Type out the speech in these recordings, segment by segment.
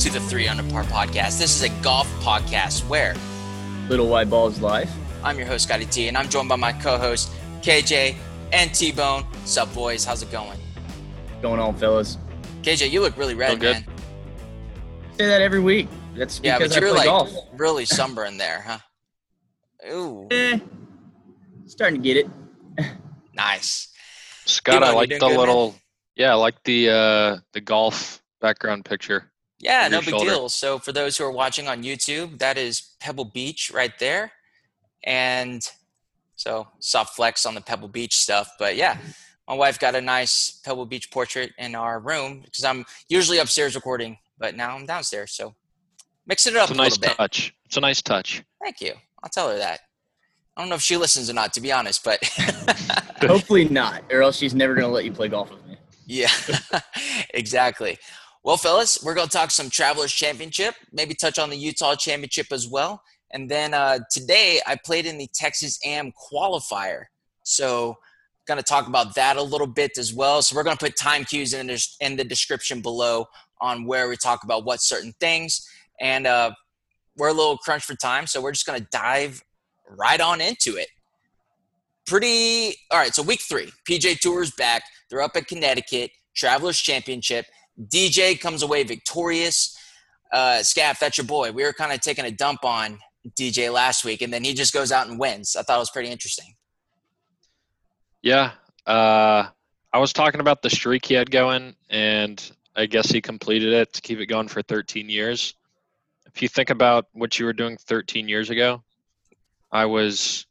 to the Three Under Par podcast. This is a golf podcast where Little White Balls Life. I'm your host, Scotty T, and I'm joined by my co host, KJ and T Bone. Sup, boys? How's it going? Going on, fellas. KJ, you look really red, Feel good. man. Say that every week. That's Yeah, because but I you're play like golf. really sunburned there, huh? Ooh, Eh, starting to get it. Scott, nice. I T-Bone, you like the good, man? little, yeah, I like the uh the golf background picture. Yeah, no big shoulder. deal. So for those who are watching on YouTube, that is Pebble Beach right there. And so soft flex on the Pebble Beach stuff. But yeah, my wife got a nice Pebble Beach portrait in our room because I'm usually upstairs recording, but now I'm downstairs. So mix it up It's a a nice little bit. touch. It's a nice touch. Thank you. I'll tell her that. I don't know if she listens or not, to be honest, but Hopefully not, or else she's never going to let you play golf with me. Yeah, exactly. Well, fellas, we're going to talk some Travelers Championship, maybe touch on the Utah Championship as well. And then uh, today I played in the Texas AM qualifier. So, going to talk about that a little bit as well. So, we're going to put time cues in the, in the description below on where we talk about what certain things. And uh, we're a little crunch for time. So, we're just going to dive right on into it. Pretty, all right. So, week three, PJ Tour's back. They're up at Connecticut, Travelers Championship. DJ comes away victorious. Uh, Scaff, that's your boy. We were kind of taking a dump on DJ last week, and then he just goes out and wins. I thought it was pretty interesting. Yeah. Uh I was talking about the streak he had going and I guess he completed it to keep it going for 13 years. If you think about what you were doing 13 years ago, I was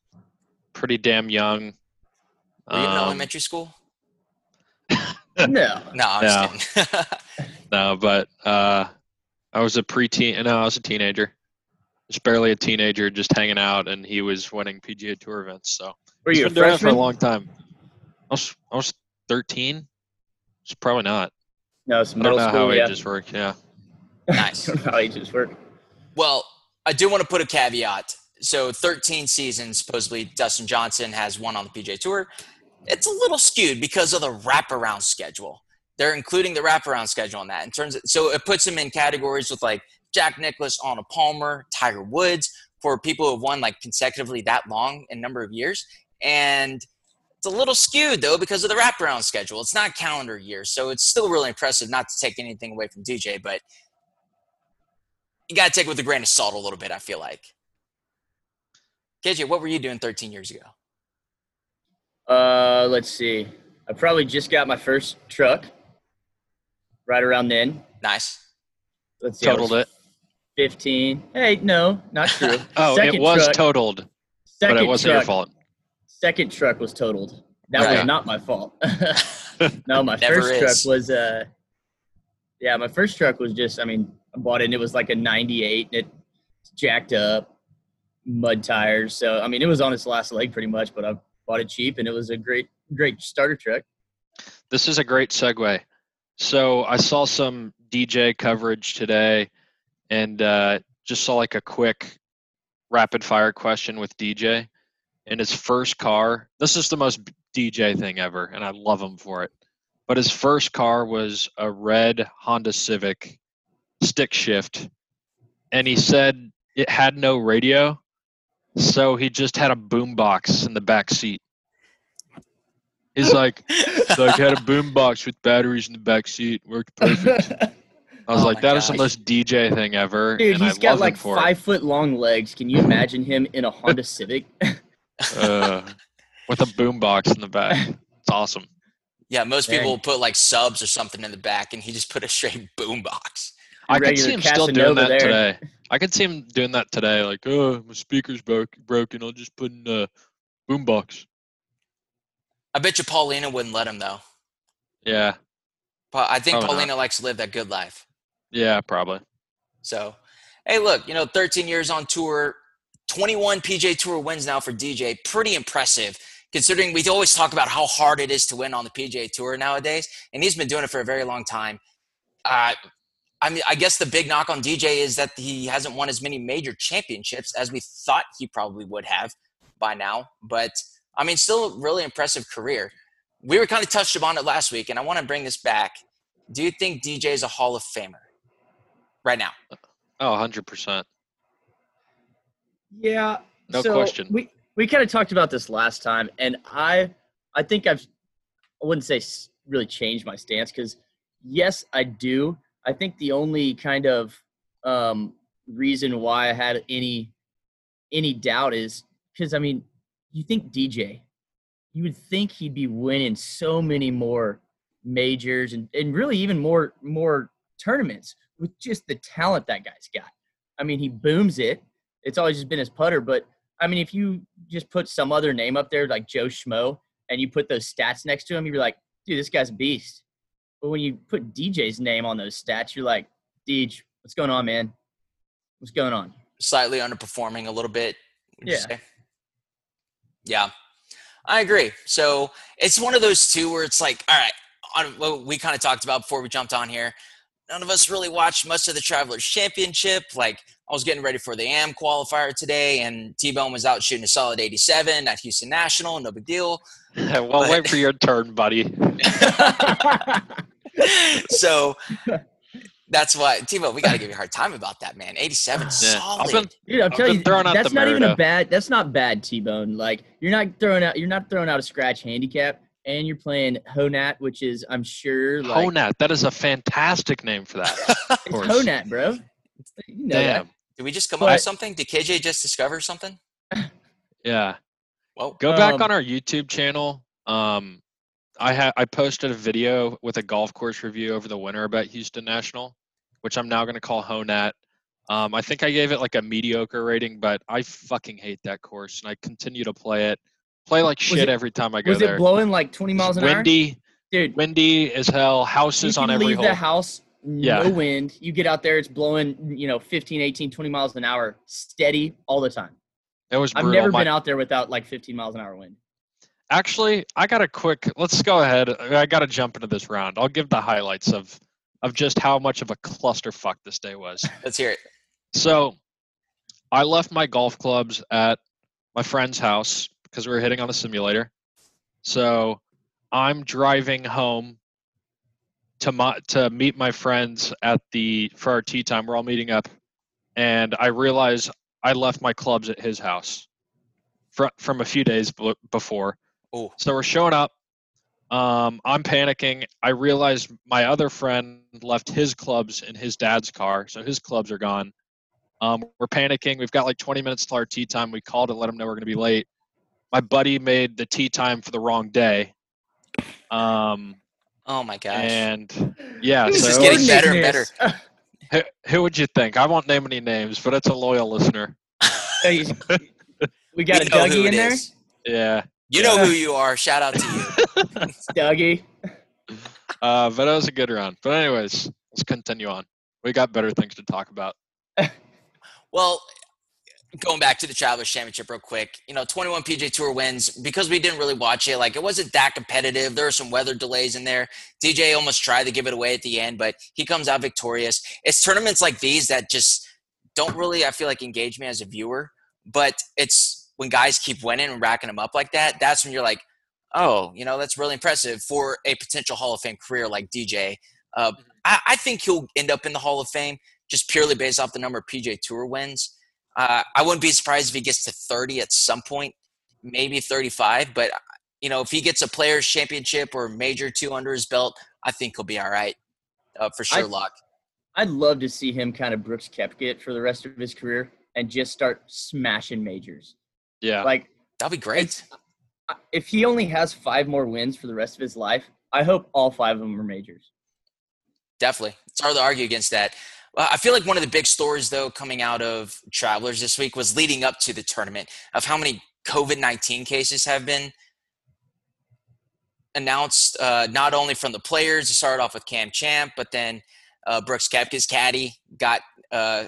pretty damn young. Were you in Um, elementary school? No. No, I'm no. just kidding. No, but uh, I was a preteen. No, I was a teenager. Just barely a teenager, just hanging out, and he was winning PGA Tour events. So Were he's you a been doing it for a long time. I was I was 13. It's probably not. No, it's I don't middle know school. how yeah. ages work. Yeah. Nice. I don't how ages work. Well, I do want to put a caveat. So, 13 seasons, supposedly Dustin Johnson has one on the PGA Tour. It's a little skewed because of the wraparound schedule. They're including the wraparound schedule on that. In terms of, so it puts him in categories with like Jack Nicklaus, Arnold Palmer, Tiger Woods for people who have won like consecutively that long in number of years. And it's a little skewed though because of the wraparound schedule. It's not calendar year, so it's still really impressive. Not to take anything away from DJ, but you got to take it with a grain of salt a little bit. I feel like. KJ, what were you doing 13 years ago? Uh, let's see. I probably just got my first truck. Right around then. Nice. Let's see. Totaled it. 15. Hey, no, not true. Oh, Second it was truck, totaled, second but it wasn't truck, your fault. Second truck was totaled. That Right. was not my fault. no, my first is. truck was uh yeah, my first truck was just I mean, I bought it and it was like a 98 and it's jacked up, mud tires. So I mean, it was on its last leg pretty much, but I bought it cheap and it was a great great starter truck. This is a great segue. So I saw some DJ coverage today, and uh, just saw like a quick rapid fire question with DJ. And his first car, this is the most DJ thing ever, and I love him for it. But his first car was a red Honda Civic stick shift, and he said it had no radio, so he just had a boombox in the back seat. He's like, so I had a boombox with batteries in the back seat, worked perfect. I was Oh like, my that is the gosh. most DJ thing ever, Dude, and he's I got love like him for five foot long legs. Can you imagine him in a Honda Civic? it. Uh, with a boombox in the back. It's awesome. Yeah, most people Dang. will put like subs or something in the back, and he just put a straight boom box. I could see Regular him still doing that there. today. I could see him doing that today. Like, oh, my speaker's broke, broken. I'll just put in a boombox. I bet you Paulina wouldn't let him though. Yeah, Pa- I think Probably not. Paulina likes to live that good life. yeah, probably. So, hey, look, you know, 13 years on tour, 21 PJ Tour wins now for DJ. Pretty impressive, considering we always talk about how hard it is to win on the PJ Tour nowadays, and he's been doing it for a very long time. Uh, I mean, I guess the big knock on DJ is that he hasn't won as many major championships as we thought he probably would have by now. But I mean, still a really impressive career. We were kind of touched upon it last week, and I want to bring this back. Do you think DJ is a Hall of Famer? right now. Oh, 100%. Yeah. No so question. We we kind of talked about this last time, and I I think I've I wouldn't say s- really changed my stance because yes, I do. I think the only kind of um, reason why I had any any doubt is because I mean, you think DJ, you would think he'd be winning so many more majors and, and really even more more tournaments with just the talent that guy's got. I mean, he booms it. It's always just been his putter, but I mean, if you just put some other name up there like Joe Schmo and you put those stats next to him, you'd be like, dude, this guy's a beast. But when you put DJ's name on those stats, you're like, Deej, what's going on, man? What's going on? Slightly underperforming a little bit. Yeah. Yeah, I agree. So it's one of those two where it's like, all right, on what we kind of talked about before we jumped on here. None of us really watched much of the Travelers Championship. Like I was getting ready for the AM qualifier today, and T Bone was out shooting a solid 87 at Houston National. No big deal. well, wait for your turn, buddy. so that's why T-Bone, we got to give you a hard time about that, man. 87, Yeah. solid. Been, Dude, I'll I've tell been you, throwing out that's the not even a bad. That's not bad, T-Bone. Like you're not throwing out, you're not throwing out a scratch handicap, and you're playing Honat, which is, I'm sure, like Honat. That is a fantastic name for that. it's. Honat, bro. You know that. Damn. Did we just come up with something? Did KJ just discover something? Yeah. Well, Go back Um, on our YouTube channel. Um, I had I posted a video with a golf course review over the winter about Houston National, which I'm now going to call Honat. Um, I think I gave it like a mediocre rating, but I fucking hate that course, and I continue to play it. Play like shit it- every time I go Was there. it blowing like 20 miles an hour? windy, Dude, windy as hell. Houses on every leave hole. the house, Yeah. no wind. You get out there, it's blowing, you know, 15, 18, 20 miles an hour, steady all the time. It was I've never My- been out there without like 15 miles an hour wind. Actually, I got a quick. Let's go ahead. I got to jump into this round. I'll give the highlights of of just how much of a clusterfuck this day was. let's hear it. So, I left my golf clubs at my friend's house because we were hitting on the simulator. So, I'm driving home to my to meet my friends at the for our tee time. We're all meeting up, and I realize I left my clubs at his house from from a few days before. Oh, So we're showing up. Um, I'm panicking. I realize my other friend left his clubs in his dad's car, so his clubs are gone. Um, we're panicking. We've got like 20 minutes till our tee time. We called and let him know we're going to be late. My buddy made the tee time for the wrong day. Um, oh my gosh. and yeah, This so is getting better and better. who, who would you think? I won't name any names, but it's a loyal listener. We got We a know Dougie it in there. is. Yeah. You know who you are. Shout out to you. Dougie. Uh, but it was a good round. But anyways, let's continue on. We got better things to talk about. Well, going back to the Travelers Championship real quick, you know, 21 PJ Tour wins because we didn't really watch it. Like, it wasn't that competitive. There were some weather delays in there. DJ almost tried to give it away at the end, but he comes out victorious. It's tournaments like these that just don't really, I feel like, engage me as a viewer. But it's when guys keep winning and racking them up like that, that's when you're like, oh, you know, that's really impressive for a potential Hall of Fame career like DJ. Uh, I, I think he'll end up in the Hall of Fame just purely based off the number of PJ Tour wins. Uh, I wouldn't be surprised if he gets to 30 at some point, maybe 35. But you know, if he gets a Players Championship or Major two under his belt, I think he'll be all right uh, for sure. Lock. I'd love to see him kind of Brooks Koepka for the rest of his career and just start smashing majors. Yeah. Like That'd be great. If he only has five more wins for the rest of his life, I hope all five of them are majors. Definitely. It's hard to argue against that. I feel like one of the big stories, though, coming out of Travelers this week was leading up to the tournament of how many COVID 19 cases have been announced, uh, not only from the players. It started off with Cam Champ, but then uh, Brooks Koepka's caddy got, uh,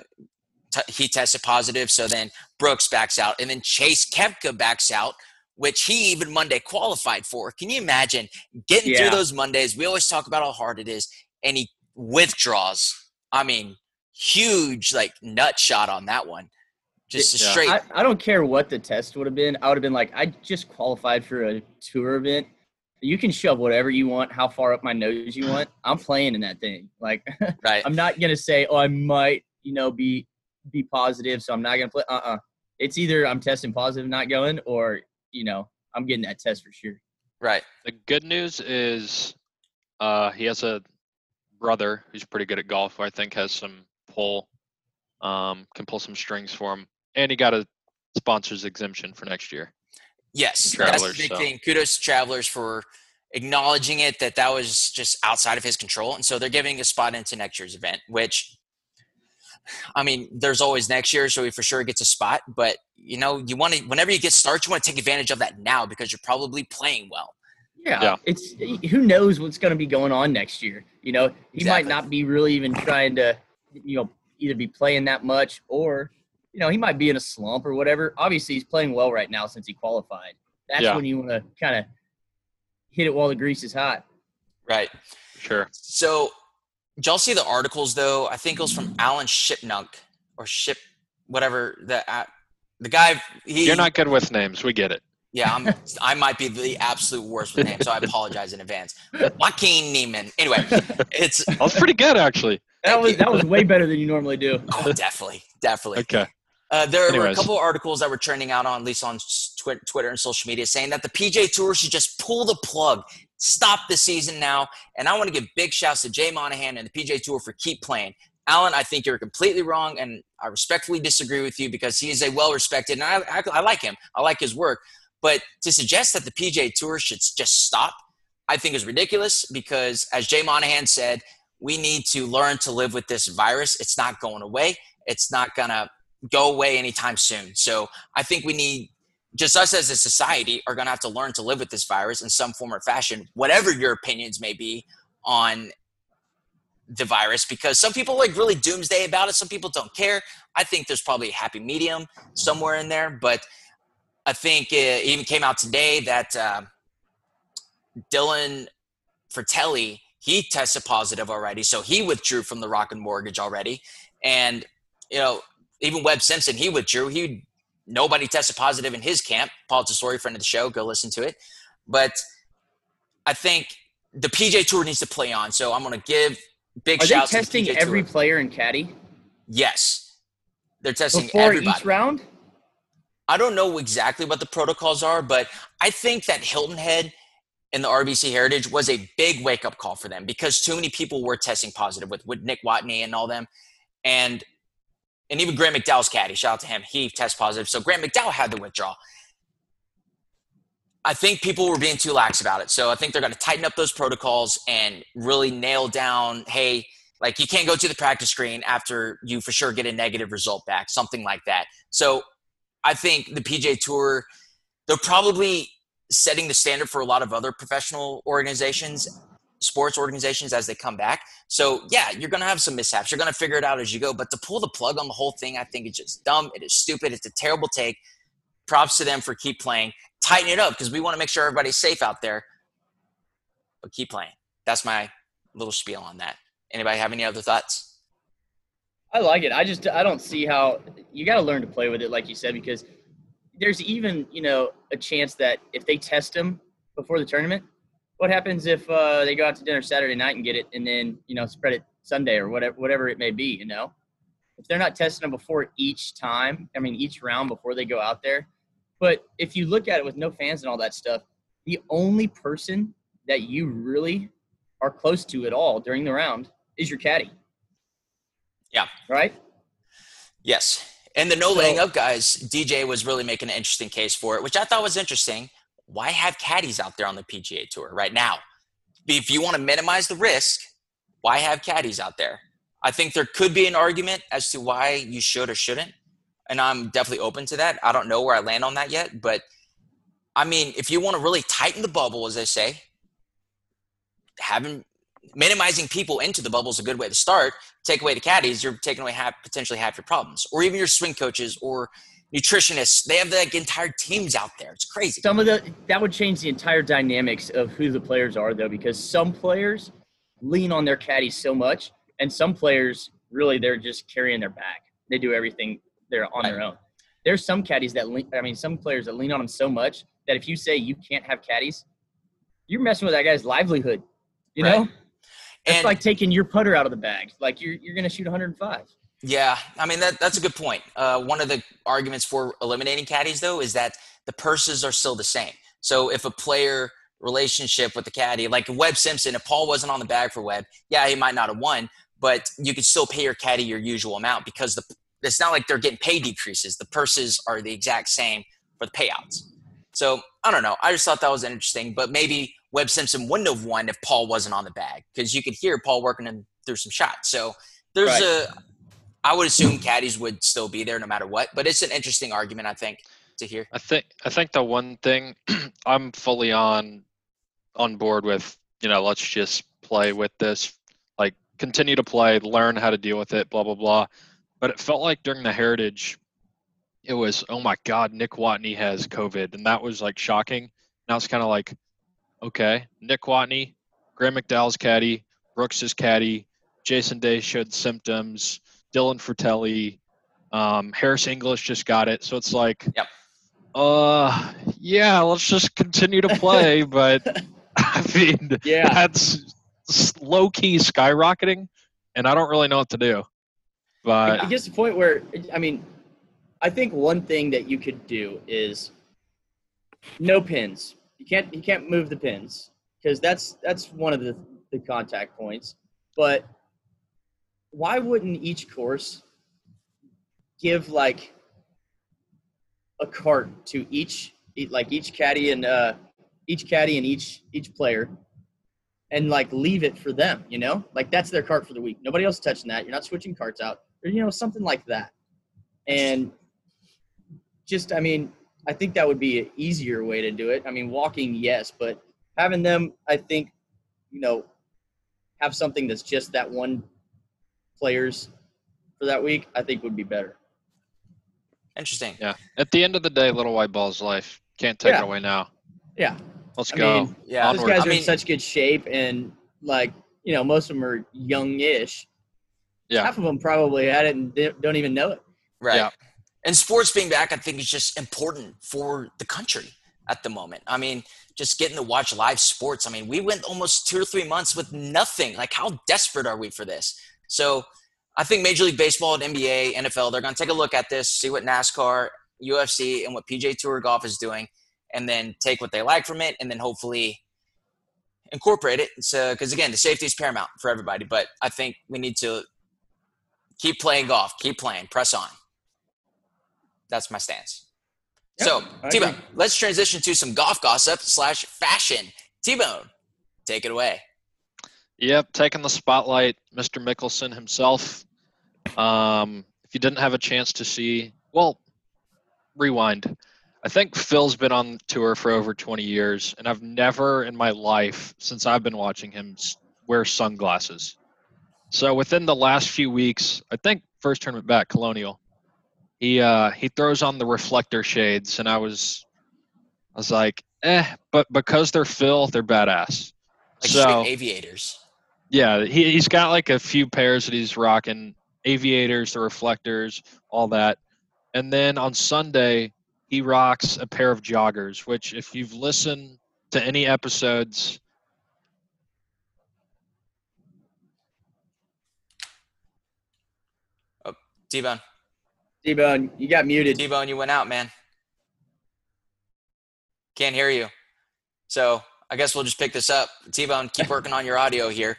t- he tested positive. So then Brooks backs out. And then Chase Koepka backs out, which he even Monday qualified for. Can you imagine getting Yeah. through those Mondays? We always talk about how hard it is. And he withdraws. I mean, huge like nut shot on that one. Just Yeah. straight. I, I don't care what the test would have been. I would have been like, I just qualified for a tour event. you can shove whatever you want, how far up my nose you want. I'm playing in that thing. Like, Right. I'm not gonna say, oh, I might, you know, be be positive, so I'm not gonna play. Uh, uh It's either I'm testing positive, not going, or you know, I'm getting that test for sure. Right. The good news is uh, he has a brother who's pretty good at golf. Who I think has some pull, um, can pull some strings for him, and he got a sponsors exemption for next year. Yes, that's the Travelers, big so. thing. Kudos to Travelers for acknowledging it that that was just outside of his control, and so they're giving a spot into next year's event. Which, I mean, there's always next year, so he for sure gets a spot. But you know, you want to whenever you get starts, you want to take advantage of that now because you're probably playing well. Yeah, Yeah. it's who knows what's going to be going on next year. You know, he Exactly. might not be really even trying to, you know, either be playing that much or, you know, he might be in a slump or whatever. Obviously, he's playing well right now since he qualified. That's Yeah. when you want to kind of hit it while the grease is hot. Right. Sure. So, did y'all see the articles though? I think it was from Alan Shipnuck or Ship, whatever the uh, the guy. He, You're not good with names. We get it. Yeah, I'm, I might be the absolute worst with names, so I apologize in advance. Joaquin Niemann. Anyway, it's That was pretty good, actually. That was that was way better than you normally do. oh, definitely, definitely. Okay. Uh, there were a couple of articles that were trending out on, at least on Twitter and social media, saying that the PJ Tour should just pull the plug, stop the season now. And I want to give big shouts to Jay Monahan and the PJ Tour for keep playing. Alan, I think you're completely wrong, and I respectfully disagree with you because he is a well-respected, and I, I, I like him. I like his work. But to suggest that the PJ Tour should just stop, I think is ridiculous because, as Jay Monahan said, we need to learn to live with this virus. It's not going away. It's not gonna go away anytime soon. So I think we need just us as a society are going to have to learn to live with this virus in some form or fashion, whatever your opinions may be on the virus, because some people like really doomsday about it. Some people don't care. I think there's probably a happy medium somewhere in there, but I think it even came out today that uh, Dylan Frittelli he tested positive already, so he withdrew from the Rocket Mortgage already, and you know even Webb Simpson, he withdrew. He nobody tested positive in his camp. Paul Tesori, friend of the show, go listen to it. But I think the PJ Tour needs to play on. So I'm going to give big Are they testing to the PJ every Tour. player in caddy Yes, they're testing before everybody. each round? I don't know exactly what the protocols are, but I think that Hilton Head and the RBC Heritage was a big wake up call for them because too many people were testing positive with, with Nick Watney and all them. And and even Graeme McDowell's caddy, shout out to him, he test positive. So Grant McDowell had to withdraw. I think people were being too lax about it. So I think they're going to tighten up those protocols and really nail down, hey, like you can't go to the practice screen after you for sure get a negative result back, something like that. So I think the PJ Tour, they're probably setting the standard for a lot of other professional organizations, sports organizations as they come back. So yeah, you're gonna have some mishaps. You're gonna figure it out as you go. But to pull the plug on the whole thing, I think it's just dumb. It is stupid. It's a terrible take. Props to them for keep playing. Tighten it up because we want to make sure everybody's safe out there. But keep playing. That's my little spiel on that. Anybody have any other thoughts? I like it. I just I don't see how you got to learn to play with it, like you said, because there's even you know a chance that if they test them before the tournament, what happens if uh, they go out to dinner Saturday night and get it, and then you know spread it Sunday or whatever whatever it may be, you know. If they're not testing them before each time, I mean each round before they go out there. But if you look at it with no fans and all that stuff, the only person that you really are close to at all during the round is your caddy. Yeah. Right? Yes. And the no So- laying up guys, DJ was really making an interesting case for it, which I thought was interesting. Why have caddies out there on the PGA Tour right now? If you want to minimize the risk, why have caddies out there? I think there could be an argument as to why you should or shouldn't. And I'm definitely open to that. I don't know where I land on that yet. But I mean, if you want to really tighten the bubble, as they say, having minimizing people into the bubble is a good way to start. Take away the caddies, you're taking away half, potentially half your problems, or even your swing coaches or nutritionists. They have like entire teams out there. It's crazy. Some of the that would change the entire dynamics of who the players are, though, because some players lean on their caddies so much, and some players really they're just carrying their back. They do everything they're on their own. There's some caddies that lean, I mean, some players that lean on them so much that if you say you can't have caddies, you're messing with that guy's livelihood. You Right. know, it's like taking your putter out of the bag. Like you're you're gonna shoot 105. Yeah, I mean that that's a good point. Uh, one of the arguments for eliminating caddies, though, is that the purses are still the same. So if a player relationship with the caddy, like Webb Simpson, if Paul wasn't on the bag for Webb, yeah, he might not have won, but you could still pay your caddy your usual amount because the it's not like they're getting pay decreases. The purses are the exact same for the payouts. So I don't know. I just thought that was interesting, but maybe Webb Simpson wouldn't have won if Paul wasn't on the bag because you could hear Paul working him through some shots. So there's Right. a I would assume caddies would still be there no matter what, but it's an interesting argument I think to hear. I think I think the one thing I'm fully on on board with, you know, let's just play with this, like continue to play, learn how to deal with it, blah blah blah. But it felt like during the Heritage, it was oh my god, Nick Watney has COVID, and that was like shocking. Now it's kind of like, okay, Nick Watney, Graeme McDowell's caddy, Brooks's caddy, Jason Day showed symptoms, Dylan Frittelli, um, Harris English just got it, so it's like. Yep. Uh, yeah, let's just continue to play, but I mean, Yeah. that's low key skyrocketing, and I don't really know what to do. But it gets to the point where I mean, I think one thing that you could do is no pins. You can't you can't move the pins because that's that's one of the the contact points. But why wouldn't each course give like a cart to each like each caddy and uh each caddy and each each player and like leave it for them, you know? Like that's their cart for the week. Nobody else touching that. You're not switching carts out. Or you know, something like that. And just I mean, I think that would be an easier way to do it. I mean, walking, yes, but having them, I think, you know, have something that's just that one players for that week, I think would be better. Interesting. yeah, at the end of the day, little white ball's life. Can't take Yeah. it away now. Yeah. Let's I go. mean, Yeah. On- Those Onward. guys I are mean- in such good shape and like, you know, most of them are young-ish. Yeah. Half of them probably had it and don't even know it. Right. Yeah. And sports being back, I think, is just important for the country at the moment. I mean, just getting to watch live sports. I mean, we went almost two or three months with nothing. Like, how desperate are we for this? So, I think Major League Baseball and NBA, NFL, they're going to take a look at this, see what NASCAR, UFC, and what PJ Tour Golf is doing, and then take what they like from it, and then hopefully incorporate it. So, because again, the safety is paramount for everybody. But I think we need to keep playing golf, keep playing, press on. That's my stance. So, T Bone, let's transition to some golf gossip slash fashion. T Bone, take it away. Yep, taking the spotlight, Mr. Mickelson himself. Um, if you didn't have a chance to see, well, rewind. I think Phil's been on tour for over 20 years, and I've never in my life, since I've been watching him, wear sunglasses. So within the last few weeks, I think first tournament back, Colonial, he uh, he throws on the reflector shades, and I was, I was like, eh, but because they're Phil, they're badass. Like so aviators. Yeah, he, he's got like a few pairs that he's rocking aviators, the reflectors, all that. And then on Sunday, he rocks a pair of joggers, which, if you've listened to any episodes, oh, T Bone, T-Bone, you got muted. T Bone, you went out, man. Can't hear you. So, I guess we'll just pick this up. T Bone, keep working on your audio here.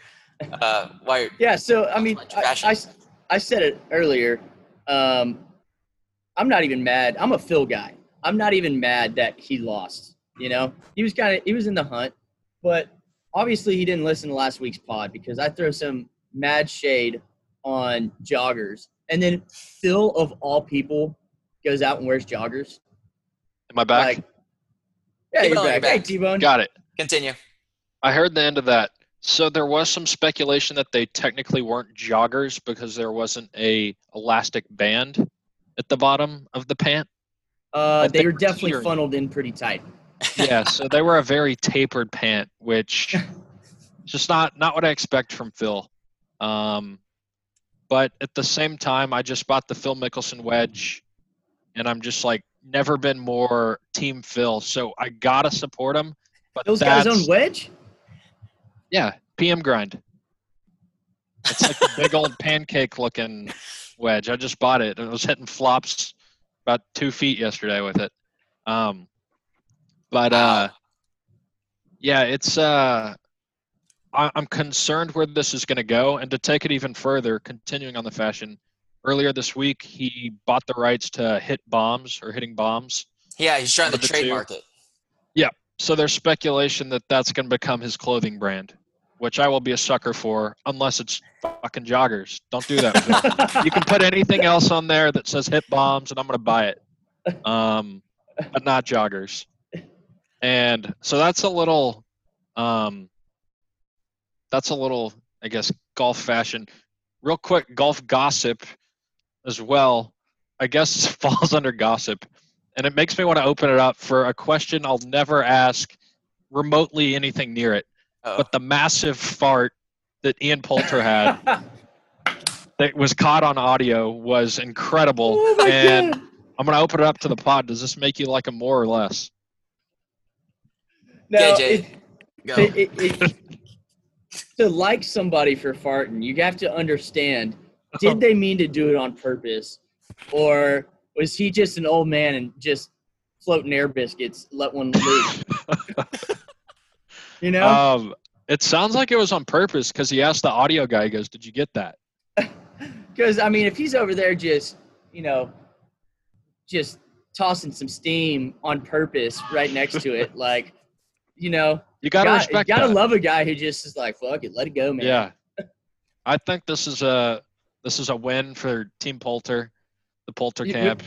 Uh, while you're, Yeah, so I mean, I. I, I said it earlier. Um, I'm not even mad. I'm a Phil guy. I'm not even mad that he lost. You know, he was kind of he was in the hunt, but obviously he didn't listen to last week's pod because I throw some mad shade on joggers, and then Phil of all people goes out and wears joggers. am I back? Like, yeah, you're T-Bone, back. you're Hey. T-Bone. Got it. continue. I heard the end of that. So there was some speculation that they technically weren't joggers because there wasn't a elastic band at the bottom of the pant. Uh, they were definitely funneled in pretty tight. yeah, so they were a very tapered pant, which just not not what I expect from Phil. Um, but at the same time, I just bought the Phil Mickelson wedge, and I'm just like never been more Team Phil. So I gotta support him, But Phil's got his own wedge. Yeah, PM grind. It's like a big old pancake looking wedge. I just bought it and it was hitting flops about two feet yesterday with it. Um, but uh, yeah, it's uh, I, I'm concerned where this is going to go. And to take it even further, continuing on the fashion, earlier this week he bought the rights to hit bombs or hitting bombs. Yeah, he's trying to two. trademark it. Yeah, so there's speculation that that's going to become his clothing brand, which I will be a sucker for, unless it's fucking joggers. Don't do that. You can put anything else on there that says hit bombs, and I'm going to buy it. Um, but not joggers. And so that's a little, um, that's a little, I guess, golf fashion. Real quick, golf gossip as well. I guess falls under gossip and it makes me want to open it up for a question I'll never ask remotely anything near it. Oh, But the massive fart that Ian Poulter had that was caught on audio was incredible. oh my and god! I'm going to open it up to the pod. Does this make you like him more or less? No, JJ, it, go. it, it, it, to like somebody for farting, you have to understand: did they mean to do it on purpose, or was he just an old man and just floating air biscuits, let one loose? You know, Um, it sounds like it was on purpose because he asked the audio guy, he goes, Did you get that? because I mean, if he's over there just, you know, just tossing some steam on purpose right next to it, like, you know, You got to God- respect you gotta that. love a guy who just is like, fuck it, let it go, man. Yeah. I think this is a this is a win for Team Poulter, the Poulter You- you- camp.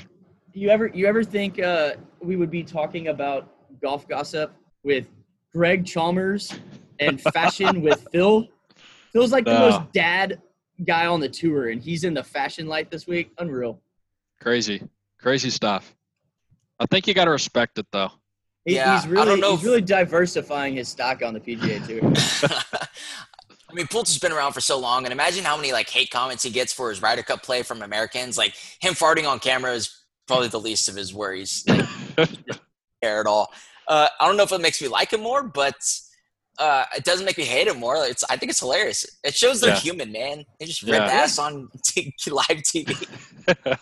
You ever you ever think uh, we would be talking about golf gossip with Greg Chalmers and fashion with Phil? Phil's like the No. most dad guy on the tour, and he's in the fashion light this week. Unreal. Crazy, crazy stuff. I think you got to respect it though. He, Yeah, he's I really don't know he's if- really diversifying his stock on the PGA tour. I mean, Poulter's been around for so long, and imagine how many like hate comments he gets for his Ryder Cup play from Americans. Like him farting on camera is probably the least of his worries. Like, care at all. Uh, I don't know if it makes me like him more, but uh, it doesn't make me hate him more. It's I think it's hilarious. It shows they're Yeah. human, man. They just Yeah. rip ass on t- live TV. that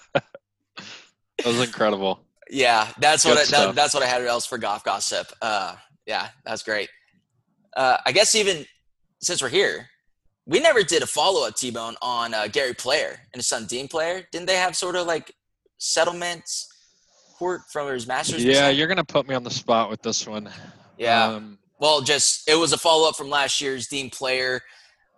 was incredible. Yeah, that's what I, that, that's what I had else for golf gossip. Uh, yeah, that's great. Uh, I guess even since we're here, we never did a follow up T Bone on uh, Gary Player and his son Dean Player. Didn't they have sort of like settlements court from his Masters? Yeah, you're gonna put me on the spot with this one. yeah. Um, Well, just it was a follow up from last year's Dean Player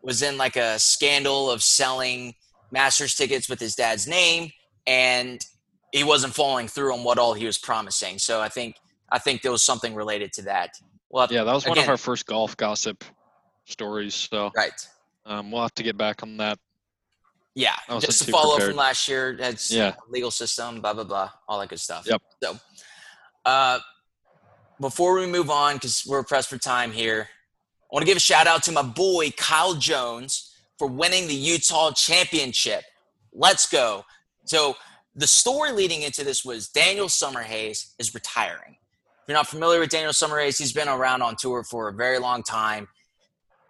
was in like a scandal of selling Masters tickets with his dad's name, and he wasn't following through on what all he was promising. So I think I think there was something related to that. Well, yeah, that was one of our first golf gossip stories. So right. um, we'll have to get back on that. Yeah, just a too follow up prepared. from last year. That's Yeah. legal system, blah blah blah, all that good stuff. Yep. So, uh, before we move on, because we're pressed for time here, I want to give a shout out to my boy Kyle Jones for winning the Utah Championship. Let's go. So the story leading into this was Daniel Summerhays is retiring. If you're not familiar with Daniel Summerhays, he's been around on tour for a very long time.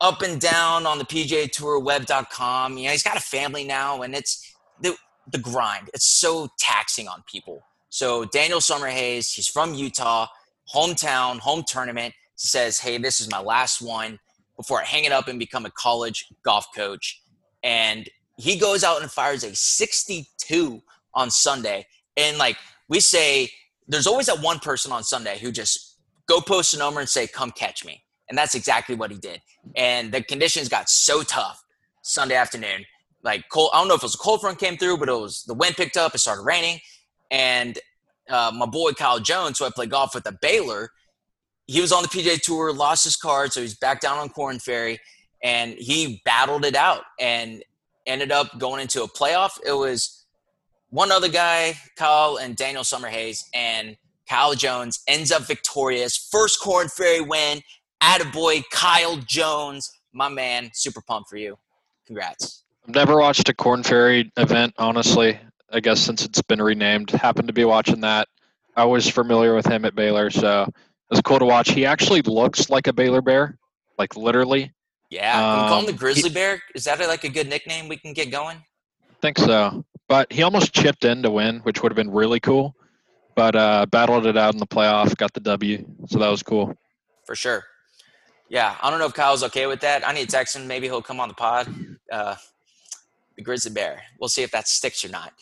Up and down on the PGA Tour web.com. You know, he's got a family now and it's the the grind. It's so taxing on people. So Daniel Summerhays, he's from Utah, hometown, home tournament, says, Hey, this is my last one before I hang it up and become a college golf coach. And he goes out and fires a 62 on Sunday. And like we say, there's always that one person on Sunday who just go post a number and say, Come catch me. And that's exactly what he did. And the conditions got so tough Sunday afternoon. Like cold, I don't know if it was a cold front came through, but it was the wind picked up, it started raining. And uh, my boy Kyle Jones, who I play golf with at Baylor, he was on the PJ Tour, lost his card, so he's back down on Korn Ferry, and he battled it out and ended up going into a playoff. It was one other guy, Kyle and Daniel Summerhays, and Kyle Jones ends up victorious. First Korn Ferry win. Attaboy, Kyle Jones, my man. Super pumped for you. Congrats. I've never watched a Korn Ferry event, honestly. I guess since it's been renamed, happened to be watching that. I was familiar with him at Baylor, so it was cool to watch. He actually looks like a Baylor Bear, like literally. Yeah, can we call him the Um, Grizzly Bear? Is that like a good nickname we can get going? think so. But he almost chipped in to win, which would have been really cool. But uh, battled it out in the playoff, got the W, so that was cool. For sure. Yeah, I don't know if Kyle's okay with that. I need to text him. Maybe he'll come on the pod. Uh, the Grizzly Bear. We'll see if that sticks or not.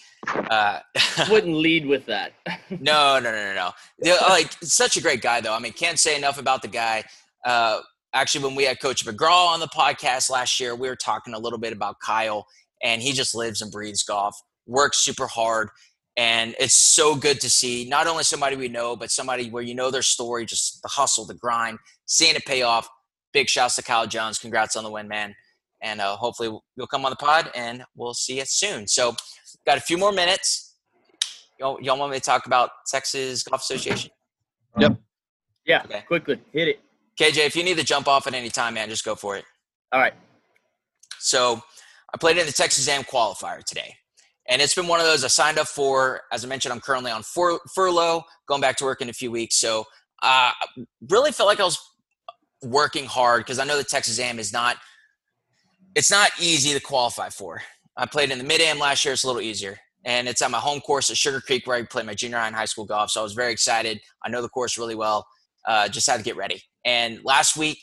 Uh, Wouldn't lead with that. no, no, no, no, no. Yeah, Like such a great guy, though. I mean, can't say enough about the guy. Uh, actually, when we had Coach McGraw on the podcast last year, we were talking a little bit about Kyle, and he just lives and breathes golf. Works super hard, and it's so good to see not only somebody we know, but somebody where you know their story, just the hustle, the grind, seeing it pay off. Big shouts to Kyle Jones. Congrats on the win, man. And uh, hopefully you'll come on the pod, and we'll see you soon. So, got a few more minutes. Y'all, y'all want me to talk about Texas Golf Association? Yep. Yeah, Okay. quickly hit it. KJ, if you need to jump off at any time, man, just go for it. All right. So I played in the Texas AM qualifier today. And it's been one of those I signed up for. As I mentioned, I'm currently on fur- furlough, going back to work in a few weeks. So uh, I really felt like I was working hard because I know the Texas AM is not, it's not easy to qualify for. I played in the mid AM last year. It's a little easier. And it's at my home course at Sugar Creek where I played my junior high and high school golf. So I was very excited. I know the course really well. Uh, just had to get ready. And last week,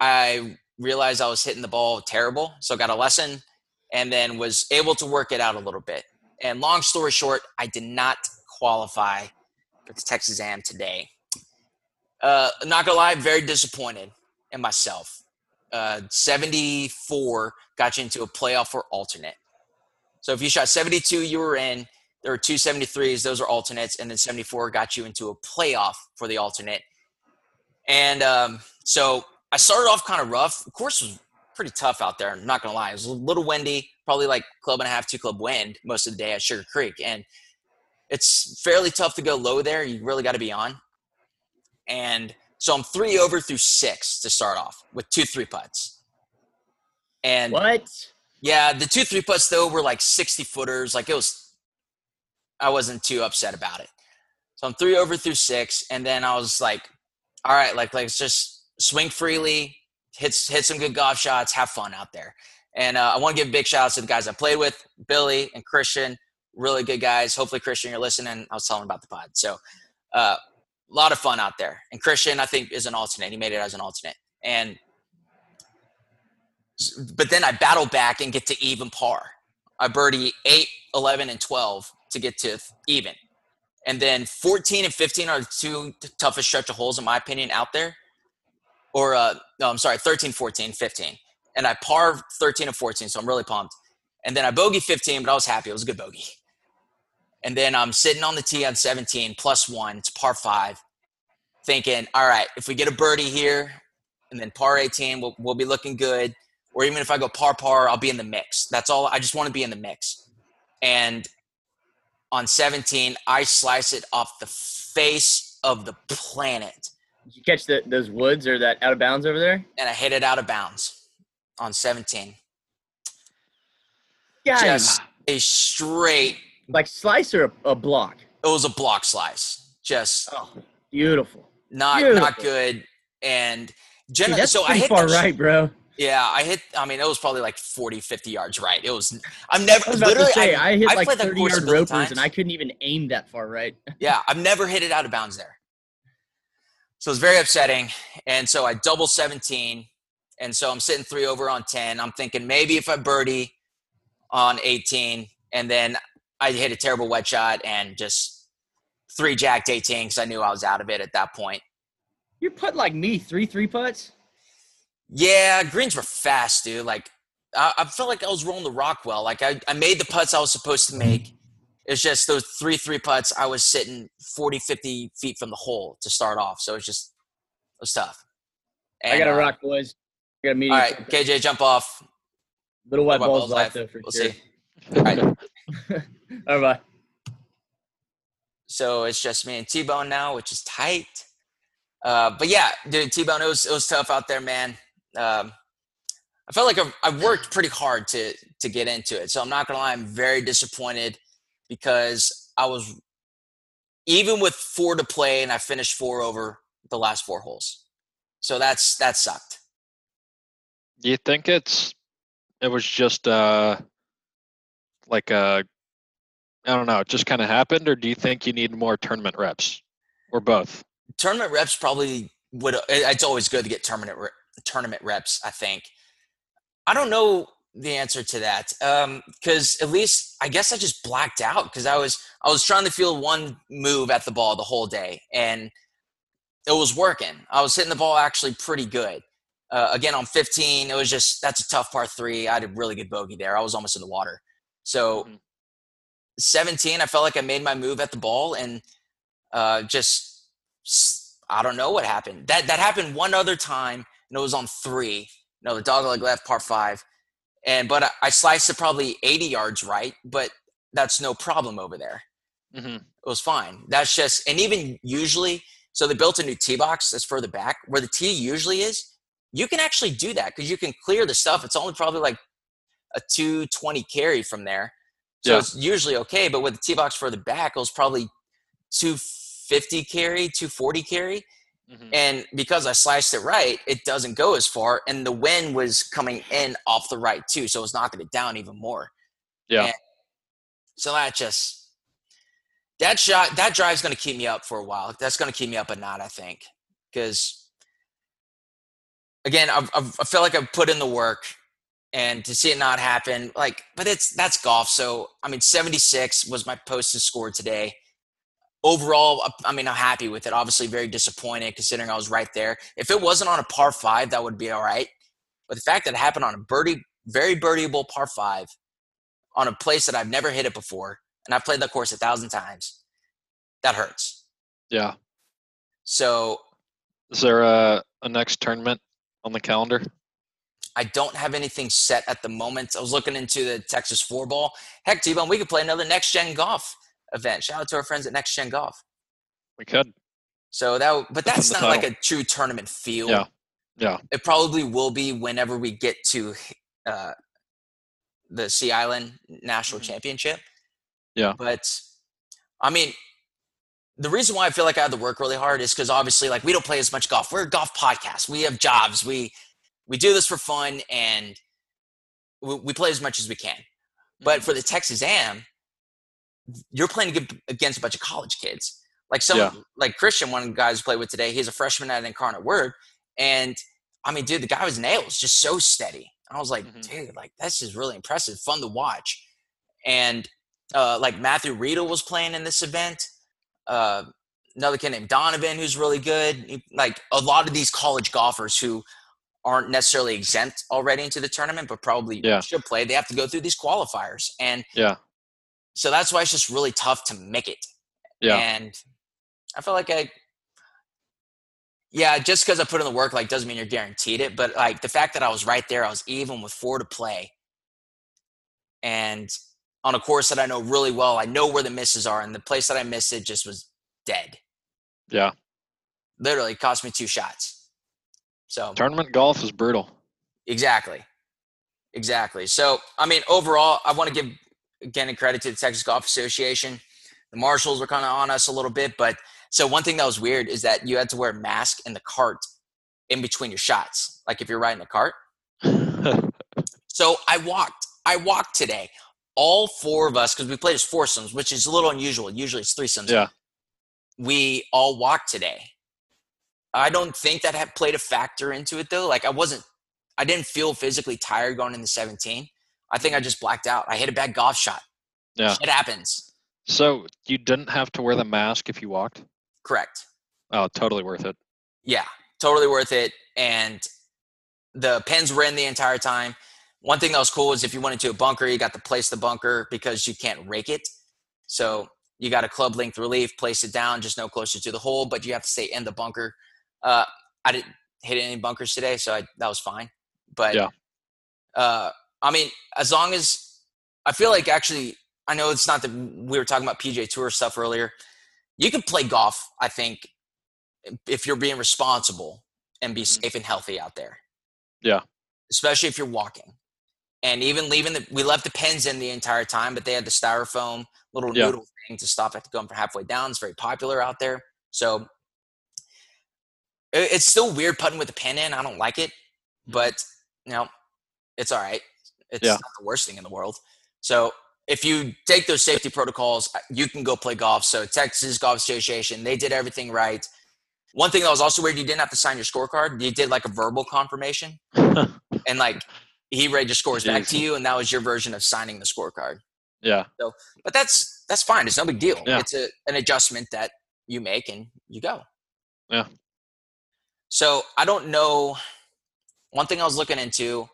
I realized I was hitting the ball terrible. So got a lesson and then was able to work it out a little bit. And long story short, I did not qualify for the Texas AM today. Uh, not gonna lie, very disappointed in myself. Uh, 74 got you into a playoff or alternate. So if you shot 72, you were in. There were two 73s, those are alternates, and then 74 got you into a playoff for the alternate. And um, so I started off kind of rough. The course was pretty tough out there. I'm not gonna lie. It was a little windy, probably like club and a half, two club wind most of the day at Sugar Creek, and it's fairly tough to go low there. You really got to be on. And so I'm three over through six to start off with two three putts. And What? yeah, the two three putts though were like 60 footers. Like it was, I wasn't too upset about it. So I'm three over through six, and then I was like, all right, like let's just swing freely, hit hit some good golf shots, have fun out there. And uh, I want to give big shout outs to the guys I played with, Billy and Christian, really good guys. Hopefully, Christian, you're listening. I was telling about the pod. So, uh, a lot of fun out there. And Christian, I think, is an alternate. He made it as an alternate. And but then I battle back and get to even par. I birdie 8, 11, and 12 to get to even. And then 14 and 15 are the two toughest stretch of holes, in my opinion, out there. Or, uh, no, I'm sorry, 13, 14, 15. And I par 13 and 14, so I'm really pumped. And then I bogey 15, but I was happy. It was a good bogey. And then I'm sitting on the tee on 17, plus one. It's par five. Thinking, all right, if we get a birdie here, and then par 18, we'll, we'll be looking good or even if I go par par, I'll be in the mix. That's all. I just want to be in the mix. And on 17, I slice it off the face of the planet, Did you catch the, those woods or that out of bounds over there? and I hit it out of bounds on 17. Yeah. Just a straight. like slice or a, a block? It was a block slice. Just Oh, beautiful. not beautiful. not good. And Dude, generally, that's so I hit far right, bro. Yeah, I hit. I mean, it was probably like 40, 50 yards right. It was. I'm never. I was literally, say, I, hit I've like 30 yard ropers and I couldn't even aim that far right. Yeah, I've never hit it out of bounds there. So it's very upsetting. And so I double 17. And so I'm sitting three over on 10. I'm thinking maybe if I birdie on 18, and then I hit a terrible wet shot and just three jacked 18 because I knew I was out of it at that point. You're put like me, three three putts. Yeah, greens were fast, dude. Like I, I felt like I was rolling the rock well. Like I, I made the putts I was supposed to make. It's just those three three putts. I was sitting 40, 50 feet from the hole to start off. So it's just it was tough. I got to uh, rock, boys. I got a meeting. All right, KJ, jump off. Little white White balls balls left though for We'll sure. see. All right. All right, bye. So it's just me and T Bone now, which is tight. Uh, but yeah, dude, T Bone, it was it was tough out there, man. Um, I felt like I've, I've worked pretty hard to to get into it. So I'm not gonna lie, I'm very disappointed because I was even with four to play and I finished four over. the last four holes. So that's that sucked. Do you think it's it was just uh like a I don't know, it just kind of happened, or do you think you need more tournament reps, or both? Tournament reps probably would. It's always good to get tournament re- tournament reps. I think. I don't know the answer to that because um, at least I guess I just blacked out because I was I was trying to feel one move at the ball the whole day and it was working. I was hitting the ball actually pretty good. Uh, again on 15, it was just that's a tough par three. I had a really good bogey there. I was almost in the water. So mm-hmm. 17, I felt like I made my move at the ball and uh, just I don't know what happened. That that happened one other time and it was on three. No, the dog leg left par five and but I, I sliced it probably 80 yards right, but that's no problem over there. Mm-hmm. It was fine. That's just and even usually, so they built a new tee box that's further back where the tee usually is. You can actually do that because you can clear the stuff. It's only probably like a 220 carry from there. So yeah. it's usually okay. But with the tee box further back, it was probably 250 carry, 240 carry. Mm-hmm. And because I sliced it right, it doesn't go as far. And the wind was coming in off the right too. So it's knocking it down even more. Yeah. And so that just, that shot, that drive's going to keep me up for a while. That's going to keep me up a knot, I think. Because again, I've, I've, I feel like I've put in the work and to see it not happen, like, but it's, that's golf. So, I mean, 76 was my posted score today overall, I mean, I'm happy with it. Obviously, very disappointed considering I was right there. If it wasn't on a par five, that would be all right. But the fact that it happened on a birdie, very birdieable par five, on a place that I've never hit it before, and I've played that course a thousand times, that hurts. Yeah. So, is there a, a next tournament on the calendar? I don't have anything set at the moment. I was looking into the Texas four ball. Heck, T-Bone, we could play another next gen golf event. Shout out to our friends at Next Gen Golf. We could. So that, but that's not like a true tournament feel. Yeah, yeah. It probably will be whenever we get to uh, the Sea Island National mm-hmm. Championship. Yeah. But I mean, the reason why I feel like I have to work really hard is because obviously, like, we don't play as much golf. We're a golf podcast. We have jobs. We we do this for fun, and we, we play as much as we can. But mm-hmm. for the Texas Am, you're playing against a bunch of college kids. Like some, yeah. like Christian, one of the guys we played with today, he's a freshman at Incarnate Word. And I mean, dude, the guy was nails, just so steady. And I was like, mm-hmm. dude, like that's just really impressive, fun to watch. And uh, like Matthew Riedel was playing in this event. Uh, another kid named Donovan, who's really good. Like a lot of these college golfers who aren't necessarily exempt already into the tournament, but probably yeah. should play. They have to go through these qualifiers, and yeah, so that's why it's just really tough to make it. Yeah. And I feel like I, yeah, just because I put in the work, like, doesn't mean you're guaranteed it. But like the fact that I was right there, I was even with four to play, and on a course that I know really well, I know where the misses are, and the place that I missed it just was dead. Yeah. Literally cost me two shots. So tournament golf is brutal. Exactly. Exactly. So I mean, overall, I want to give again, credit to the Texas Golf Association. The marshals were kind of on us a little bit, but so one thing that was weird is that you had to wear a mask in the cart in between your shots, like if you're riding a cart. so I walked. I walked today. All four of us, because we played as foursomes, which is a little unusual. Usually it's threesomes. Yeah. We all walked today. I don't think that had played a factor into it though. Like I wasn't, I didn't feel physically tired going into 17. I think I just blacked out. I hit a bad golf shot. Yeah. It happens. So you didn't have to wear the mask if you walked? Correct. Oh, totally worth it. Yeah, totally worth it. And the pins were in the entire time. One thing that was cool is if you went into a bunker, you got to place the bunker because you can't rake it. So you got a club length relief, place it down, just no closer to the hole, but you have to stay in the bunker. Uh, I didn't hit any bunkers today, so I, that was fine. But yeah. Uh, I mean, as long as I feel like actually, I know it's not that we were talking about PGA Tour stuff earlier. You can play golf, I think, if you're being responsible and be mm-hmm. safe and healthy out there. Yeah. Especially if you're walking. And even leaving the, we left the pins in the entire time, but they had the styrofoam little yeah. noodle thing to stop it going from halfway down. It's very popular out there. So it's still weird putting with the pin in. I don't like it, Mm-hmm. but you know, it's all right. It's Yeah. not the worst thing in the world. So if you take those safety protocols, uh, you can go play golf. So Texas Golf Association, they did everything right. One thing that was also weird, you didn't have to sign your scorecard. You did like a verbal confirmation, and like he read your scores back to you, and that was your version of signing the scorecard. yeah. So, But that's that's fine. It's no big deal. Yeah. It's a, an adjustment that you make and you go. Yeah. So I don't know. One thing I was looking into,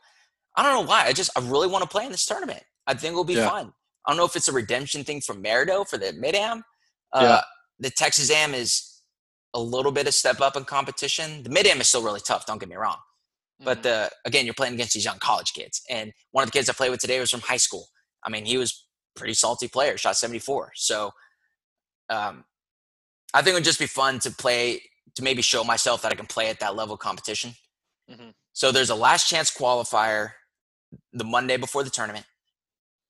I don't know why. I just I really want to play in this tournament. I think it'll be Yeah. fun. I don't know if it's a redemption thing from Merido for the mid am. Uh, Yeah. The Texas am is a little bit of step up in competition. The mid am is still really tough. Don't get me wrong. But Mhm. the again, you're playing against these young college kids, and one of the kids I played with today was from high school. I mean, he was pretty salty player, shot 74. So, um, I think it would just be fun to play to maybe show myself that I can play at that level of competition. Mhm. So there's a last chance qualifier the Monday before the tournament.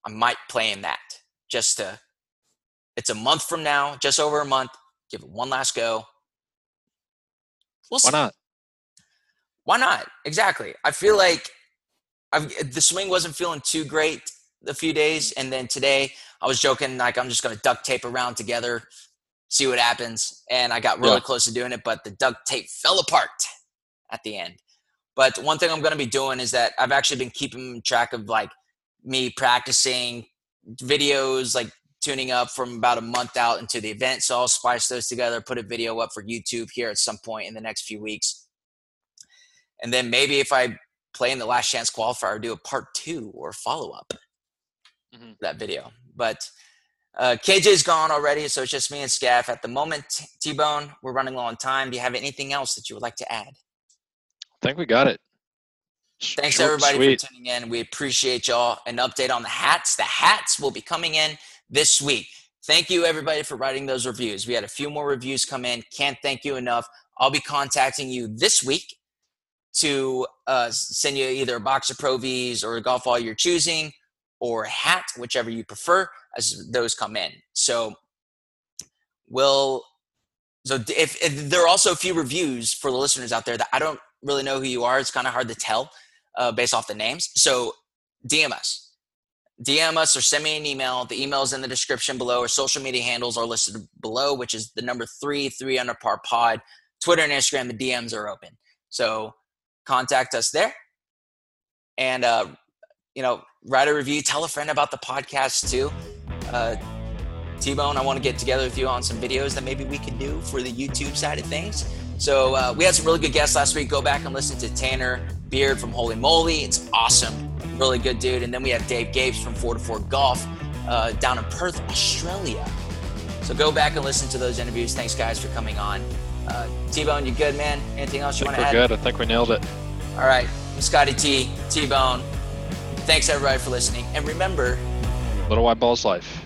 I might play in that just to. It's a month from now, just over a month. Give it one last go. We'll Why see not? why not? Exactly. I feel like I've, the swing wasn't feeling too great a few days, and then today I was joking like I'm just going to duct tape around together, see what happens, and I got really Yeah. close to doing it, but the duct tape fell apart at the end. But one thing I'm going to be doing is that I've actually been keeping track of like me practicing videos, like tuning up from about a month out into the event. So I'll splice those together, put a video up for YouTube here at some point in the next few weeks. And then maybe if I play in the last chance qualifier, do a part two or follow up Mhm. that video. But uh, KJ's gone already, so it's just me and Scaff at the moment. T Bone, we're running low on time. Do you have anything else that you would like to add? I think we got it. Thanks short everybody sweet. for tuning in. We appreciate y'all. An update on the hats. The hats will be coming in this week. Thank you everybody for writing those reviews. We had a few more reviews come in. Can't thank you enough. I'll be contacting you this week to uh, send you either a box of Pro Vs or a golf ball you're choosing or a hat, whichever you prefer, as those come in. So we'll so if, if there are also a few reviews for the listeners out there that I don't really know who you are, it's kind of hard to tell uh, based off the names. So DM us. DM us or send me an email. The email is in the description below. Our social media handles are listed below, which is the number three, three under par pod. Twitter and Instagram, the DMs are open. So contact us there. And, uh, you know, write a review. Tell a friend about the podcast too. Uh, T Bone, I want to get together with you on some videos that maybe we could do for the YouTube side of things. So uh, we had some really good guests last week. Go back and listen to Tanner Beard from Holy Moly. It's awesome. Really good dude. And then we have Dave Gapes from 4 to 4 Golf uh, down in Perth, Australia. So go back and listen to those interviews. Thanks, guys, for coming on. Uh, T Bone, you good, man? Anything else you want to we're add? good. I think we nailed it. All right. I'm Scotty T, T Bone. Thanks, everybody, for listening. And remember, Little white balls life.